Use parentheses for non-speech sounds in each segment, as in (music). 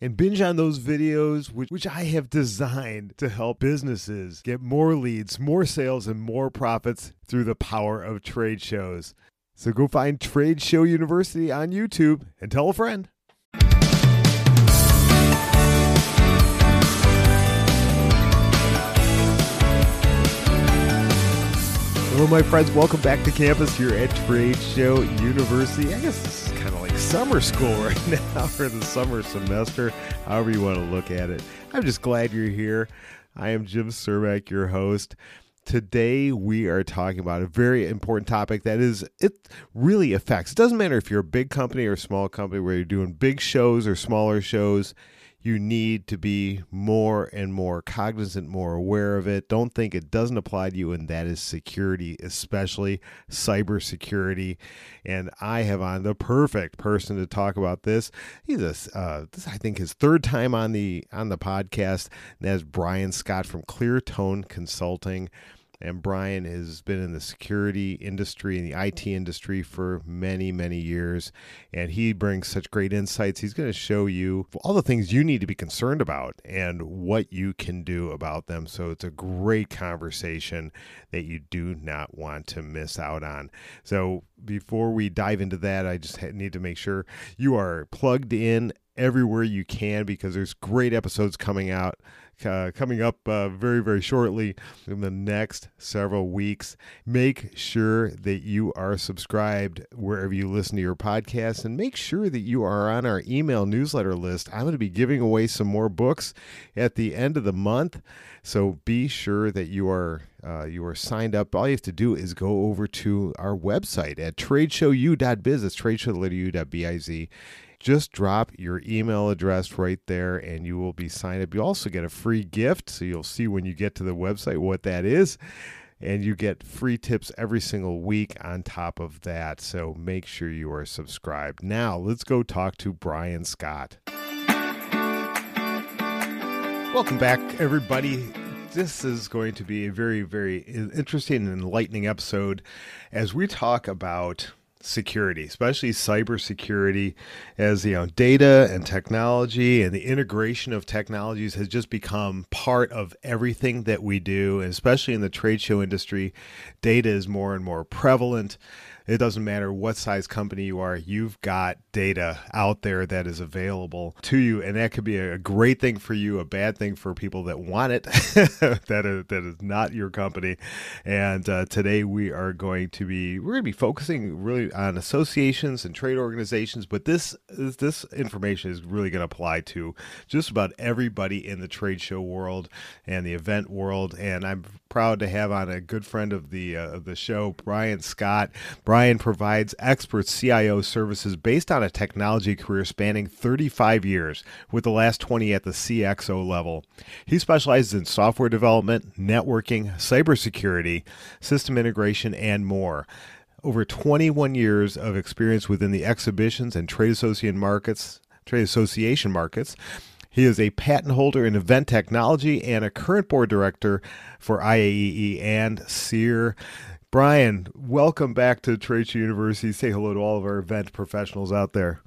and binge on those videos, which, which I have designed to help businesses get more leads, more sales, and more profits through the power of trade shows. So go find Trade Show University on YouTube and tell a friend. Hello, my friends. Welcome back to campus here at Trade Show University. I guess this is kind of like summer school (laughs) right now, or the summer semester, however you want to look at it. I'm just glad you're here. I am Jim Cermak, your host. Today we are talking about a very important topic that is it really affects. It doesn't matter if you're a big company or a small company where you're doing big shows or smaller shows you need to be more and more cognizant, more aware of it. Don't think it doesn't apply to you, and that is security, especially cybersecurity. And I have on the perfect person to talk about this. He's a, uh, this I think his third time on the on the podcast. And that's Brian Scott from Clear Tone Consulting. And Brian has been in the security industry and the IT industry for many, many years. And he brings such great insights. He's going to show you all the things you need to be concerned about and what you can do about them. So it's a great conversation that you do not want to miss out on. So before we dive into that, I just need to make sure you are plugged in everywhere you can because there's great episodes coming out uh, coming up uh, very, very shortly in the next several weeks. Make sure that you are subscribed wherever you listen to your podcast and make sure that you are on our email newsletter list. I'm going to be giving away some more books at the end of the month. So be sure that you are uh, you are signed up. All you have to do is go over to our website at tradeshowu.biz. It's tradeshowu.biz just drop your email address right there and you will be signed up. You also get a free gift. So you'll see when you get to the website what that is. And you get free tips every single week on top of that. So make sure you are subscribed. Now, let's go talk to Brian Scott. Welcome back, everybody this is going to be a very, very interesting and enlightening episode as we talk about security, especially cybersecurity, as you know, data and technology and the integration of technologies has just become part of everything that we do, and especially in the trade show industry, data is more and more prevalent it doesn't matter what size company you are, you've got data out there that is available to you. And that could be a great thing for you, a bad thing for people that want it, (laughs) that, is, that is not your company. And uh, today we are going to be, we're going to be focusing really on associations and trade organizations, but this, this information is really going to apply to just about everybody in the trade show world and the event world. And I'm proud to have on a good friend of the, uh, of the show, Brian Scott. Brian Brian provides expert CIO services based on a technology career spanning 35 years, with the last 20 at the CXO level. He specializes in software development, networking, cybersecurity, system integration, and more over 21 years of experience within the exhibitions and trade association markets, trade association markets. He is a patent holder in event technology and a current board director for IAEE and CEIR. Brian, welcome back to Trade University. Say hello to all of our event professionals out there.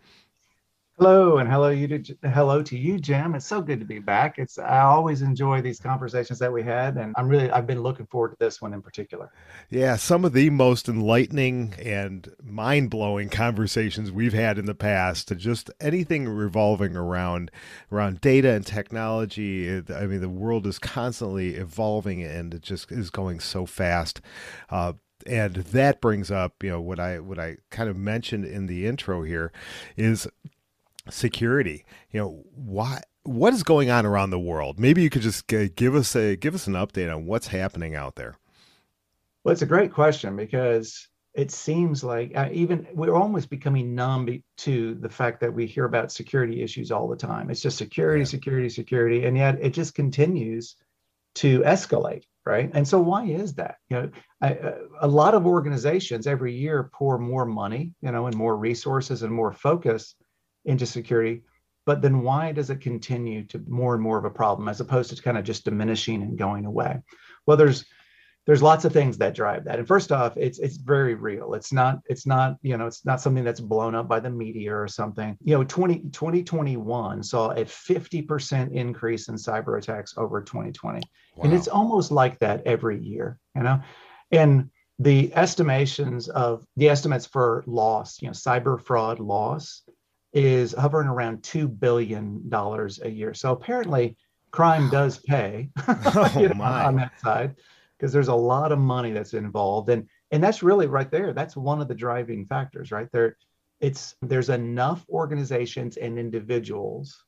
Hello, and hello you to hello to you, Jim. It's so good to be back. It's I always enjoy these conversations that we had, and I'm really I've been looking forward to this one in particular. Yeah, some of the most enlightening and mind blowing conversations we've had in the past. To Just anything revolving around around data and technology. I mean, the world is constantly evolving, and it just is going so fast. Uh, and that brings up you know what i what i kind of mentioned in the intro here is security. You know, why what is going on around the world? Maybe you could just give us a give us an update on what's happening out there. Well, it's a great question because it seems like uh, even we're almost becoming numb to the fact that we hear about security issues all the time. It's just security, yeah. security, security, and yet it just continues to escalate, right? And so why is that? You know, I, uh, a lot of organizations every year pour more money, you know, and more resources and more focus into security, but then why does it continue to more and more of a problem as opposed to kind of just diminishing and going away? Well, there's there's lots of things that drive that. And first off it's it's very real. It's not it's not you know it's not something that's blown up by the media or something. You know 20 2021 saw a 50% increase in cyber attacks over 2020 wow. and it's almost like that every year you know? And the estimations of the estimates for loss you know cyber fraud loss is hovering around 2 billion dollars a year. So apparently crime does pay (laughs) (laughs) oh, you know, on that side because there's a lot of money that's involved. And and that's really right there that's one of the driving factors right? There it's there's enough organizations and individuals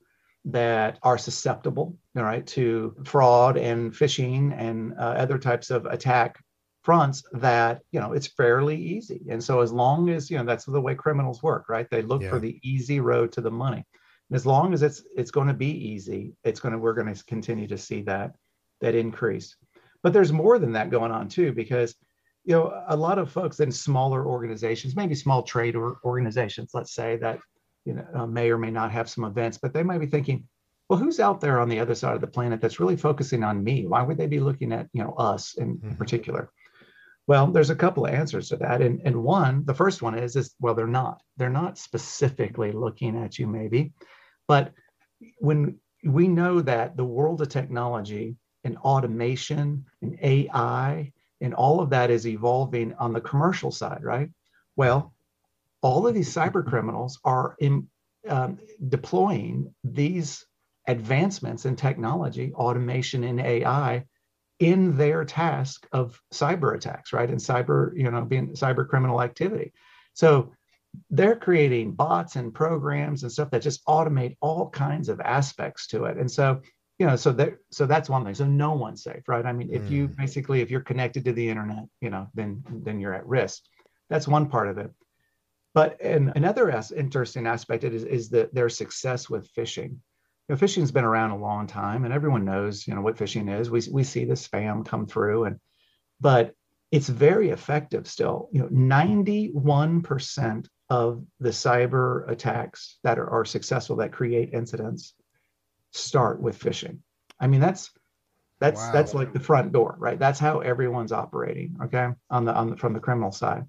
that are susceptible all right to fraud and phishing and uh, other types of attack fronts that you know it's fairly easy and so as long as you know that's the way criminals work right they look yeah. for the easy road to the money and as long as it's it's going to be easy it's going to we're going to continue to see that that increase but there's more than that going on too, because you know a lot of folks in smaller organizations, maybe small trade or organizations, let's say that you know uh, may or may not have some events, but they might be thinking, well, who's out there on the other side of the planet that's really focusing on me? Why would they be looking at you know us in, mm-hmm. particular? Well, there's a couple of answers to that. And, and one, the first one is, is well, they're not. They're not specifically looking at you, maybe. But when we know that the world of technology and automation and AI and all of that is evolving on the commercial side, right? Well, all of these cyber criminals are in, um, deploying these advancements in technology, automation, and AI in their task of cyber attacks, right? And cyber, you know, being cyber criminal activity. So they're creating bots and programs and stuff that just automate all kinds of aspects to it. And so you know so that so that's one thing so no one's safe right i mean if you mm. basically if you're connected to the internet you know then then you're at risk that's one part of it but and another as, interesting aspect is is that their success with phishing you know, phishing's been around a long time and everyone knows you know what phishing is we, we see the spam come through and but it's very effective still you know 91% of the cyber attacks that are, are successful that create incidents start with phishing. I mean, that's that's wow. that's like the front door, right? That's how everyone's operating, okay, on the on the from the criminal side.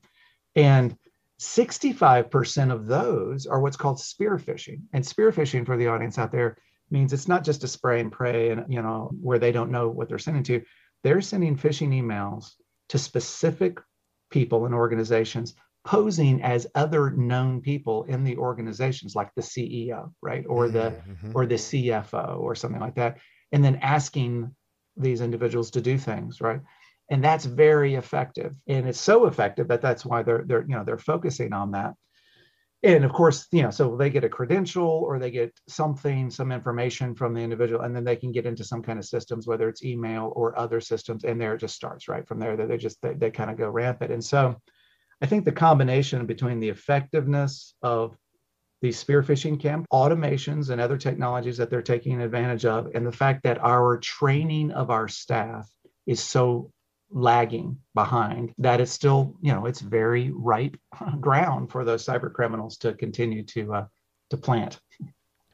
And 65% of those are what's called spear phishing. And spear phishing for the audience out there means it's not just a spray and pray and you know where they don't know what they're sending to. They're sending phishing emails to specific people and organizations posing as other known people in the organizations like the ceo right or the mm-hmm, mm-hmm. or the cfo or something like that and then asking these individuals to do things right and that's very effective. And it's so effective that that's why they're they're you know they're focusing on that. And of course you know so they get a credential or they get something some information from the individual and then they can get into some kind of systems whether it's email or other systems and there it just starts right from there. They just they, they kind of go rampant. And so I think the combination between the effectiveness of these spear phishing camp automations and other technologies that they're taking advantage of, and the fact that our training of our staff is so lagging behind that is still, you know, it's very ripe (laughs) ground for those cyber criminals to continue to uh, to plant.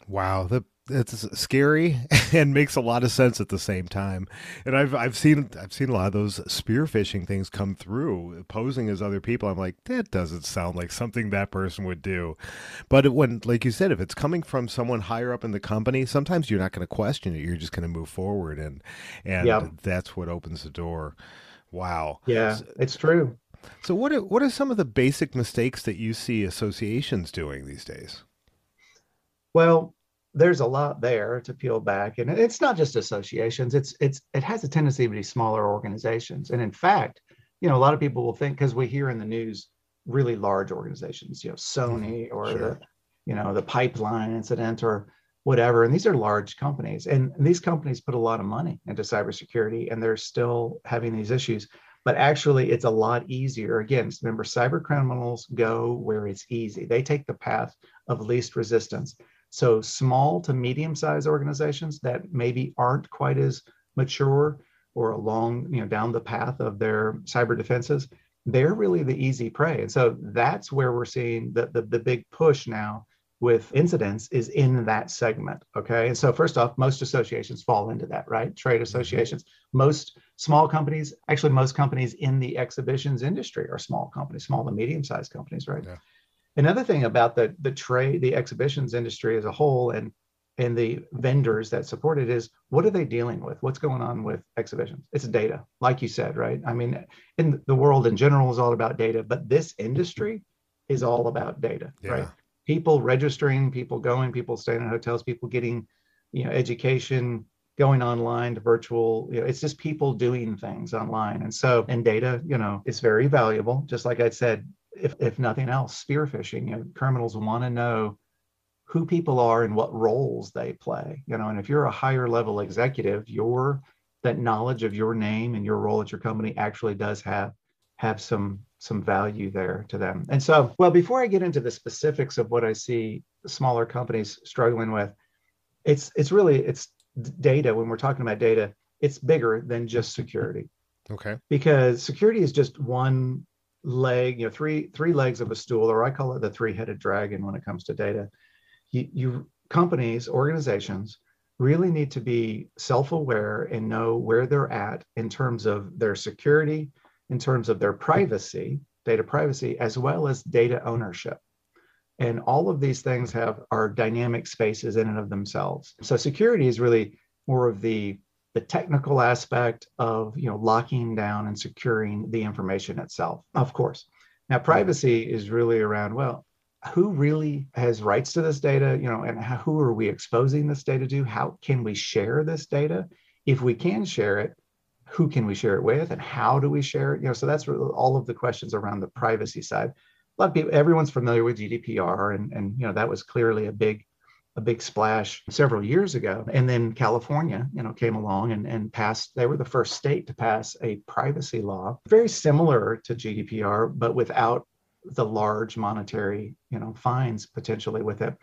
Wow, the it's scary (laughs) and makes a lot of sense at the same time. And I've I've seen I've seen a lot of those spear phishing things come through, posing as other people. I'm like, that doesn't sound like something that person would do. But when, like you said, if it's coming from someone higher up in the company, sometimes you're not going to question it. You're just going to move forward, and and that's what opens the door. Wow. Yeah, it's true. So what are what are some of the basic mistakes that you see associations doing these days? Well, there's a lot there to peel back and it's not just associations it's it's it has a tendency to be smaller organizations and in fact you know a lot of people will think because we hear in the news really large organizations you know mm-hmm. sony or sure. the you know the pipeline incident or whatever and these are large companies and these companies put a lot of money into cybersecurity and they're still having these issues but actually it's a lot easier. Again, remember, cyber criminals go where it's easy. They take the path of least resistance. So small to medium sized organizations that maybe aren't quite as mature or along, you know, down the path of their cyber defenses, they're really the easy prey. And so that's where we're seeing the, the, the big push now with incidents is in that segment. Okay. And so, first off, most associations fall into that, right? Trade mm-hmm. associations. Most small companies, actually, most companies in the exhibitions industry are small companies, small to medium sized companies, right? Yeah. Another thing about the, the trade, the exhibitions industry as a whole, and and the vendors that support it is what are they dealing with? What's going on with exhibitions? It's data, like you said, right? I mean, in the world in general is all about data, but this industry is all about data, yeah. right? people registering, people going, people staying in hotels, people getting, you know, education, going online to virtual. You know, it's just people doing things online. And so, and data, you know, is very valuable. Just like I said, if, if nothing else, spear phishing, you know, criminals want to know who people are and what roles they play. You know, and if you're a higher level executive, your that knowledge of your name and your role at your company actually does have have some some value there to them. And so, well, before I get into the specifics of what I see smaller companies struggling with, it's it's really it's data. When we're talking about data, it's bigger than just security. Okay. Because security is just one leg, you know, three three legs of a stool, or I call it the three-headed dragon when it comes to data. You, you companies, organizations really need to be self-aware and know where they're at in terms of their security, in terms of their privacy, data privacy, as well as data ownership. And all of these things have are dynamic spaces in and of themselves. So security is really more of the the technical aspect of you know locking down and securing the information itself, of course. Now privacy is really around well, who really has rights to this data, you know, and who are we exposing this data to? How can we share this data? If we can share it, who can we share it with and how do we share it you know so that's all of the questions around the privacy side a lot of people everyone's familiar with gdpr and and you know that was clearly a big a big splash several years ago. And then california you know came along and, and passed they were the first state to pass a privacy law very similar to gdpr but without the large monetary you know fines potentially with it.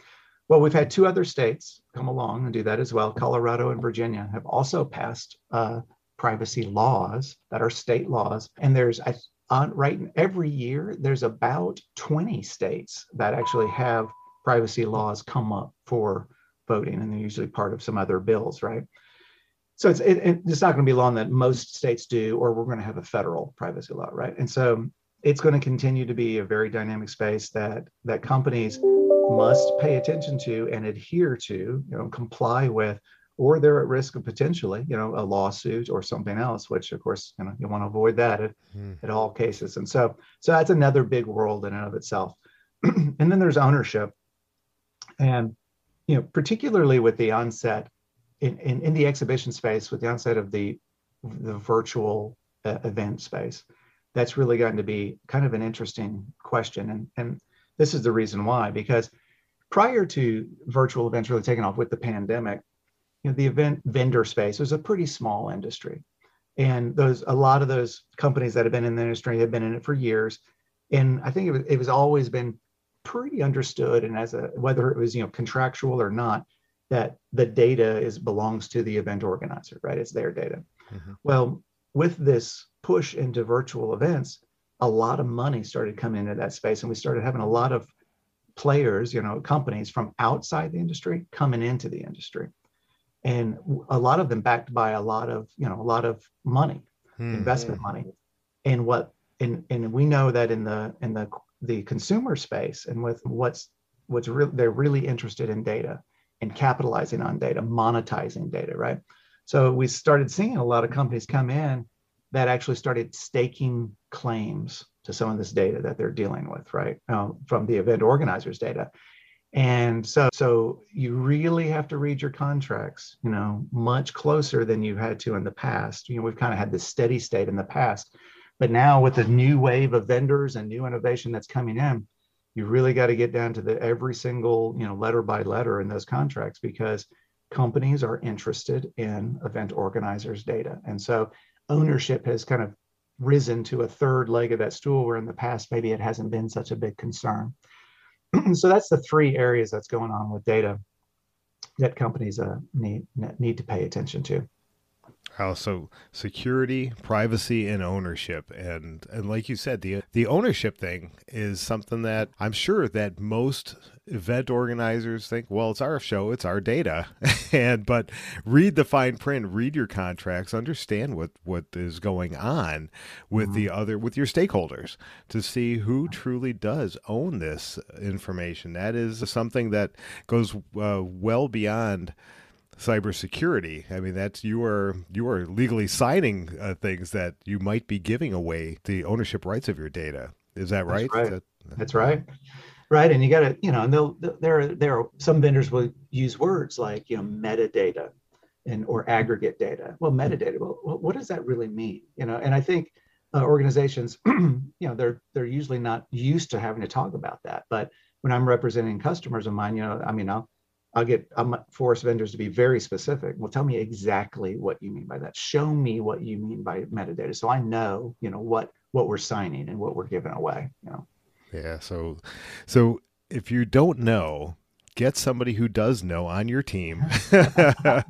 Well we've had two other states come along and do that as well. Colorado and virginia have also passed uh, privacy laws that are state laws. And there's, I, on, right every year, there's about 20 states that actually have privacy laws come up for voting, and they're usually part of some other bills, right? So it's it, it's not going to be long that most states do, or we're going to have a federal privacy law, right? And so it's going to continue to be a very dynamic space that that companies must pay attention to and adhere to, you know, comply with or they're at risk of potentially, you know, a lawsuit or something else, which of course, you know, you want to avoid that at, mm. at all cases. And so, so that's another big world in and of itself. (clears throat) and then there's ownership. And, you know, particularly with the onset in, in, in the exhibition space, with the onset of the, the virtual uh, event space, that's really gotten to be kind of an interesting question. And, and this is the reason why, because prior to virtual events really taking off with the pandemic, you know, the event vendor space was a pretty small industry. And those a lot of those companies that have been in the industry have been in it for years. And I think it was it was always been pretty understood and as a whether it was you know contractual or not, that the data is belongs to the event organizer, right? It's their data. Mm-hmm. Well, with this push into virtual events, a lot of money started coming into that space, and we started having a lot of players, you know, companies from outside the industry coming into the industry and a lot of them backed by a lot of you know a lot of money hmm. investment money and what and and we know that in the in the the consumer space and with what's what's really they're really interested in data and capitalizing on data monetizing data right? So we started seeing a lot of companies come in that actually started staking claims to some of this data that they're dealing with right? Um, from the event organizers data. And so so you really have to read your contracts you know much closer than you had to in the past. You know we've kind of had this steady state in the past but now with the new wave of vendors and new innovation that's coming in you really got to get down to the every single you know letter by letter in those contracts because companies are interested in event organizers data and so ownership has kind of risen to a third leg of that stool where in the past maybe it hasn't been such a big concern. (clears throat) so that's the three areas that's going on with data that companies uh, need need to pay attention to. How so security, privacy, and ownership. And and like you said, the the ownership thing is something that I'm sure that most event organizers think, well, it's our show, it's our data. (laughs) and but read the fine print, read your contracts, understand what what is going on with mm-hmm. the other with your stakeholders to see who truly does own this information. That is something that goes uh, well beyond cybersecurity. I mean, that's you are you are legally signing uh, things that you might be giving away the ownership rights of your data. Is that right? That's right. That, that's right. Right, and you got to, you know, and they'll there are there are some vendors will use words like you know metadata and or aggregate data. Well, metadata. Well, what does that really mean? You know, and I think uh, organizations, (clears throat) you know, they're they're usually not used to having to talk about that. But when I'm representing customers of mine, you know, I mean, I'll I'll get um, I'm force vendors to be very specific. Well, tell me exactly what you mean by that. Show me what you mean by metadata, so I know you know what what we're signing and what we're giving away. You know. Yeah. So, so if you don't know, get somebody who does know on your team. (laughs) right.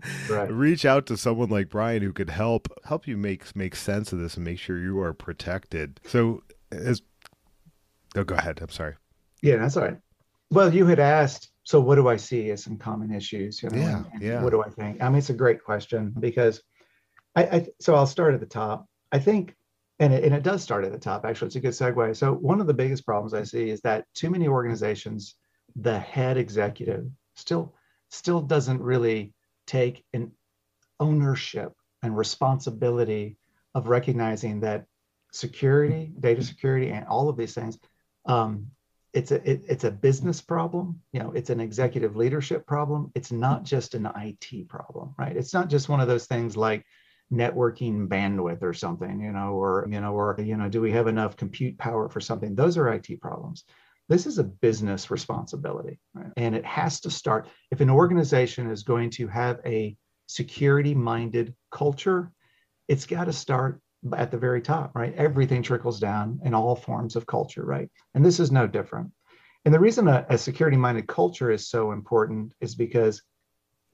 Reach out to someone like Brian who could help help you make make sense of this and make sure you are protected. So, as oh, go ahead. I'm sorry. Yeah, that's all right. Well, you had asked so what do I see as some common issues? You know, yeah, and, yeah. What do I think? I mean, it's a great question because I, I so I'll start at the top. I think, and it, and it does start at the top. Actually, it's a good segue. So one of the biggest problems I see is that too many organizations, the head executive still still doesn't really take an ownership and responsibility of recognizing that security, data security, and all of these things um, it's a it, it's a business problem you know it's an executive leadership problem it's not just an it problem right? It's not just one of those things like networking bandwidth or something you know or you know or you know do we have enough compute power for something? Those are it problems. This is a business responsibility right? and it has to start if an organization is going to have a security minded culture it's got to start at the very top, right? Everything trickles down in all forms of culture, right? And this is no different. And the reason a, a security minded culture is so important is because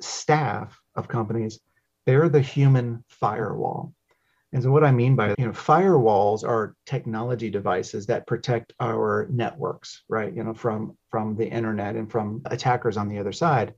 staff of companies, they're the human firewall. And so what I mean by, you know, firewalls are technology devices that protect our networks, right? You know, from from the internet and from attackers on the other side.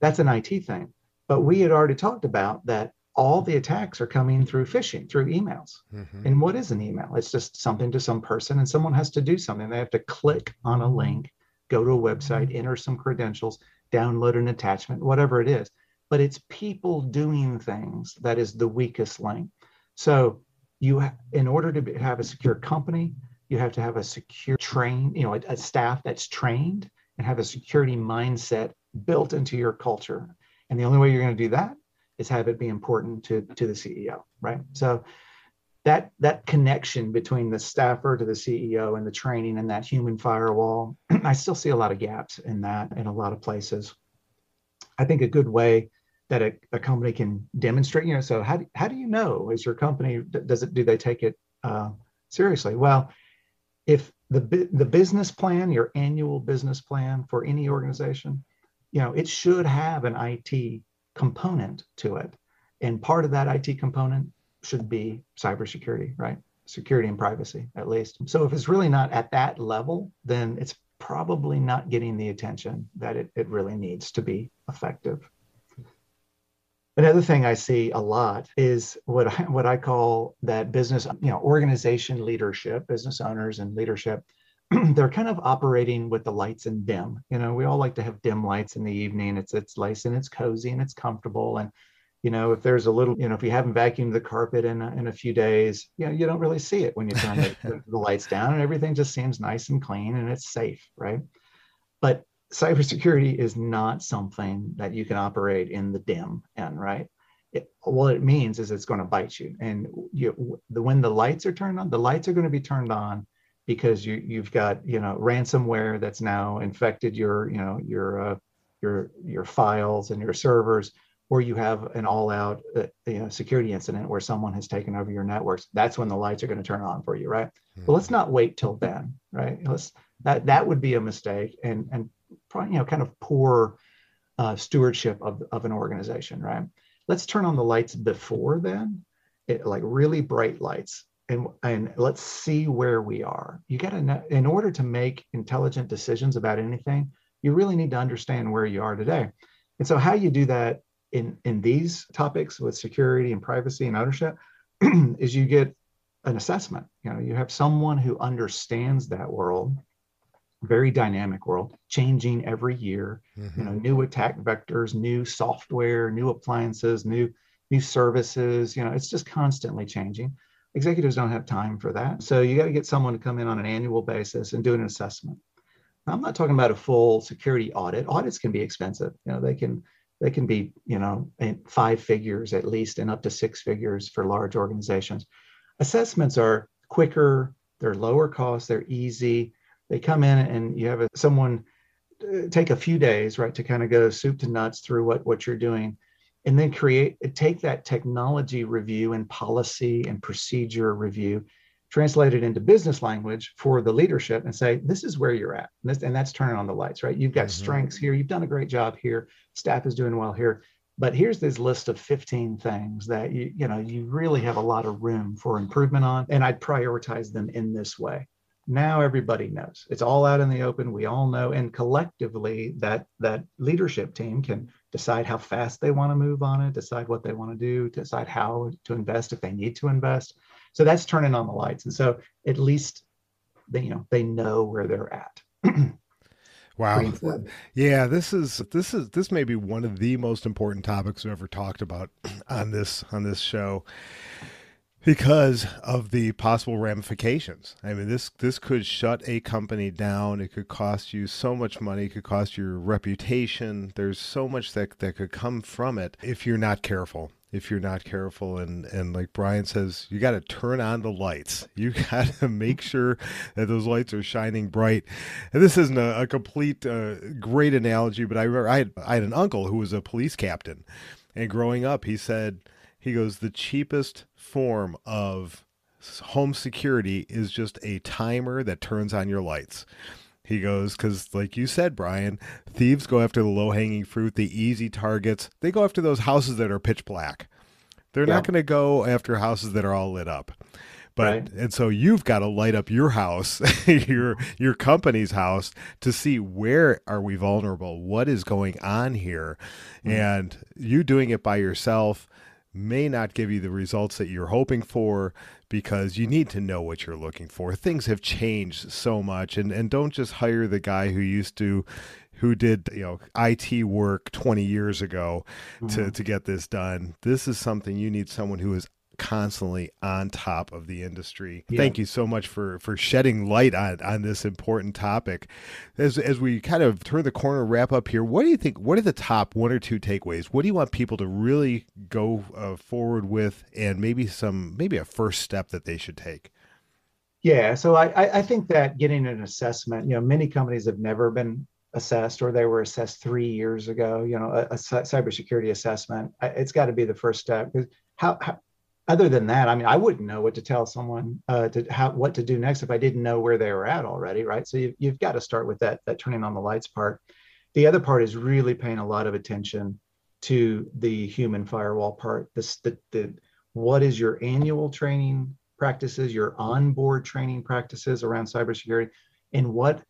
That's an IT thing. But we had already talked about that all the attacks are coming through phishing, through emails. Mm-hmm. And what is an email? It's just something to some person, and someone has to do something. They have to click on a link, go to a website, mm-hmm. enter some credentials, download an attachment, whatever it is. But it's people doing things that is the weakest link. So you, ha- in order to have a secure company, you have to have a secure train, you know, a, a staff that's trained and have a security mindset built into your culture. And the only way you're going to do that is have it be important to, to the CEO, right? So that that connection between the staffer to the CEO and the training and that human firewall, (clears throat) I still see a lot of gaps in that in a lot of places. I think a good way that a, a company can demonstrate, you know, so how do, how do you know is your company does it do they take it uh, seriously? Well, if the the business plan, your annual business plan for any organization, you know, it should have an IT component to it. And part of that IT component should be cybersecurity, right? Security and privacy, at least. So if it's really not at that level, then it's probably not getting the attention that it, it really needs to be effective. Another thing I see a lot is what I, what I call that business, you know, organization leadership, business owners and leadership (clears throat) they're kind of operating with the lights in dim. You know, we all like to have dim lights in the evening. It's it's nice and it's cozy and it's comfortable. And you know, if there's a little, you know, if you haven't vacuumed the carpet in a, in a few days, you know, you don't really see it when you turn the, (laughs) the lights down, and everything just seems nice and clean and it's safe, right? But cybersecurity is not something that you can operate in the dim end, right? It, what it means is it's going to bite you, and you, the, when the lights are turned on, the lights are going to be turned on because you you've got you know ransomware that's now infected your you know your uh, your your files and your servers or you have an all-out uh, you know, security incident where someone has taken over your networks, that's when the lights are going to turn on for you, right? Mm-hmm. But let's not wait till then, right? Let's that that would be a mistake and and probably, you know kind of poor uh, stewardship of of an organization, right? Let's turn on the lights before then, it, like really bright lights, and and let's see where we are. You got to in order to make intelligent decisions about anything, you really need to understand where you are today. And so how you do that in in these topics with security and privacy and ownership (clears throat) is you get an assessment you know you have someone who understands that world very dynamic world changing every year mm-hmm. you know new attack vectors new software new appliances new new services you know it's just constantly changing executives don't have time for that. So you got to get someone to come in on an annual basis and do an assessment. Now, i'm not talking about a full security audit. Audits can be expensive. You know they can they can be, you know, five figures at least and up to six figures for large organizations. Assessments are quicker, they're lower cost, they're easy. They come in and you have a, someone uh, take a few days, right, to kind of go soup to nuts through what, what you're doing and then create take that technology review and policy and procedure review translate it into business language for the leadership and say, this is where you're at. And, this, and that's turning on the lights, right? You've got mm-hmm. strengths here. You've done a great job here. Staff is doing well here. But here's this list of 15 things that you, you know, you really have a lot of room for improvement on. And I'd prioritize them in this way. Now everybody knows. It's all out in the open. We all know. And collectively that that leadership team can decide how fast they want to move on it, decide what they want to do, decide how to invest if they need to invest so that's turning on the lights. And so at least they, you know, they know where they're at. (clears throat) Wow. Yeah, this is this is this may be one of the most important topics we've ever talked about (clears throat) on this on this show because of the possible ramifications. I mean, this this could shut a company down. It could cost you so much money. It could cost your reputation. There's so much that that could come from it if you're not careful if you're not careful and and like Brian says you got to turn on the lights (laughs) you got to make sure that those lights are shining bright and this isn't a, a complete uh, great analogy but I remember I had, I had an uncle who was a police captain and growing up he said he goes the cheapest form of home security is just a timer that turns on your lights he goes, because like you said, Brian, thieves go after the low hanging fruit, the easy targets. They go after those houses that are pitch black. They're yeah. not going to go after houses that are all lit up. But right. and so you've got to light up your house, (laughs) your your company's house to see where are we vulnerable, what is going on here, mm-hmm. and you doing it by yourself may not give you the results that you're hoping for because you need to know what you're looking for. Things have changed so much and and don't just hire the guy who used to who did you know IT work 20 years ago mm-hmm. to to get this done. This is something you need someone who is constantly on top of the industry. Yeah. Thank you so much for for shedding light on on this important topic. As as we kind of turn the corner, wrap up here. What do you think? What are the top one or two takeaways? What do you want people to really go uh, forward with, and maybe some maybe a first step that they should take? Yeah, so I I think that getting an assessment. You know, many companies have never been assessed or they were assessed three years ago you know a, a cybersecurity assessment it's got to be the first step because how, how, other than that, I mean, I wouldn't know what to tell someone uh, to how what to do next if I didn't know where they were at already, right? So you, you've got to start with that that turning on the lights part. The other part is really paying a lot of attention to the human firewall part. This the, the what is your annual training practices, your onboard training practices around cybersecurity, and what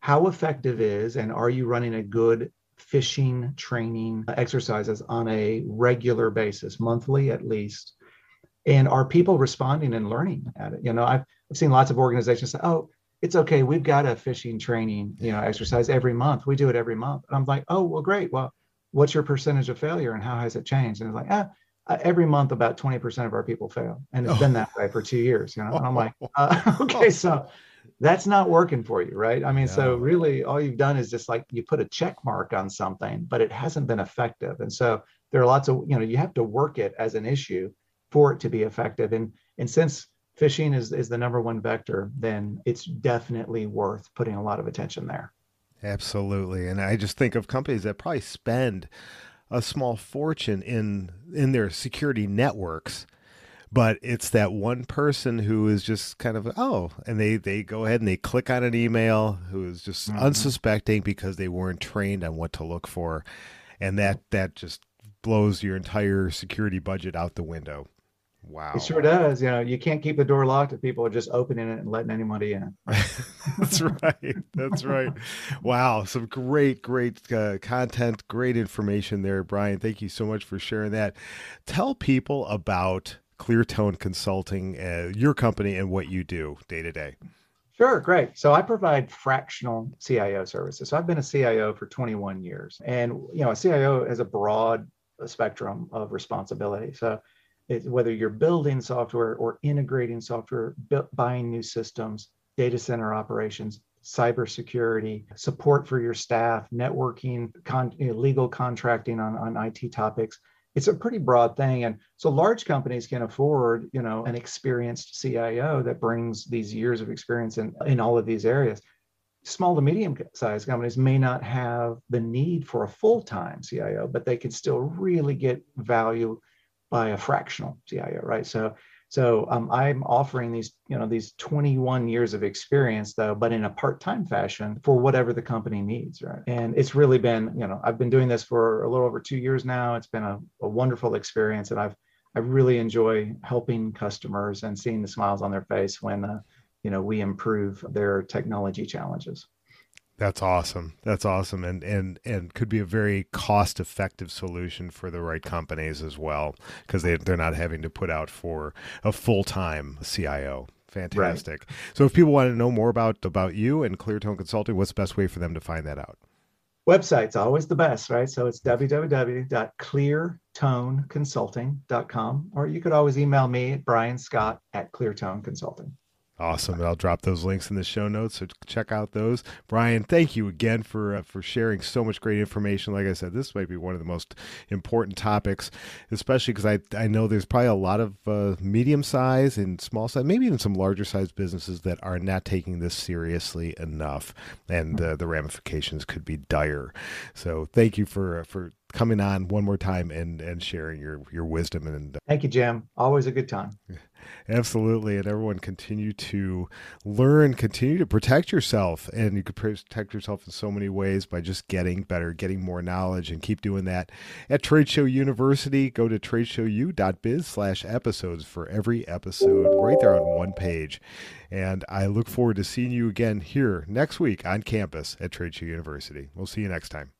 how effective is and are you running a good phishing training exercises on a regular basis, monthly at least and are people responding and learning at it? You know i've, I've seen lots of organizations say oh it's okay we've got a phishing training you know exercise every month. We do it every month. And i'm like oh well great. Well what's your percentage of failure and how has it changed? And it's like ah uh, every month about 20% of our people fail. And it's oh. been that way for two years you know? And i'm like (laughs) uh, (laughs) okay so that's not working for you right? I mean yeah. so really all you've done is just like you put a check mark on something but it hasn't been effective. And so there are lots of you know you have to work it as an issue for it to be effective. And, and since phishing is, is the number one vector, then it's definitely worth putting a lot of attention there. Absolutely. And I just think of companies that probably spend a small fortune in in their security networks but it's that one person who is just kind of oh and they they go ahead and they click on an email who is just mm-hmm. unsuspecting because they weren't trained on what to look for and that that just blows your entire security budget out the window Wow. It sure does. You know, you can't keep the door locked if people are just opening it and letting anybody in. (laughs) That's right. That's right. Wow. Some great, great uh, content, great information there, Brian. Thank you so much for sharing that. Tell people about Cleartone Consulting, uh, your company, and what you do day to day. Sure, great. So I provide fractional CIO services. So I've been a CIO for 21 years, and you know, a CIO has a broad spectrum of responsibility. So it's whether you're building software or integrating software, buying new systems, data center operations, cybersecurity, support for your staff, networking, con, legal contracting on, on IT topics. It's a pretty broad thing. And so large companies can afford, you know, an experienced CIO that brings these years of experience in, in all of these areas. Small to medium sized companies may not have the need for a full time CIO, but they can still really get value by a fractional CIO, right? So so um, I'm offering these, you know, these 21 years of experience though, but in a part-time fashion for whatever the company needs, right? And it's really been, you know, I've been doing this for a little over two years now. It's been a, a wonderful experience, and I've I really enjoy helping customers and seeing the smiles on their face when, uh, you know, we improve their technology challenges. That's awesome. That's awesome, and and and could be a very cost effective solution for the right companies as well, because they they're not having to put out for a full time CIO. Fantastic. Right. So, if people want to know more about about you and Cleartone Consulting, what's the best way for them to find that out? Website's always the best, right? So it's www.cleartoneconsulting.com, or you could always email me at Brian Scott at Cleartone Consulting. Awesome. And I'll drop those links in the show notes. So check out those. Brian, thank you again for uh, for sharing so much great information. Like I said, this might be one of the most important topics, especially because I, I know there's probably a lot of uh, medium size and small size, maybe even some larger size businesses that are not taking this seriously enough. And uh, the ramifications could be dire. So thank you for, uh, for coming on one more time and and sharing your your wisdom and thank you jim always a good time (laughs) absolutely and everyone continue to learn continue to protect yourself and you can protect yourself in so many ways by just getting better getting more knowledge and keep doing that at trade show university. Go to tradeshowu.biz slash episodes for every episode right there on one page. And i look forward to seeing you again here next week on campus at trade show university. We'll see you next time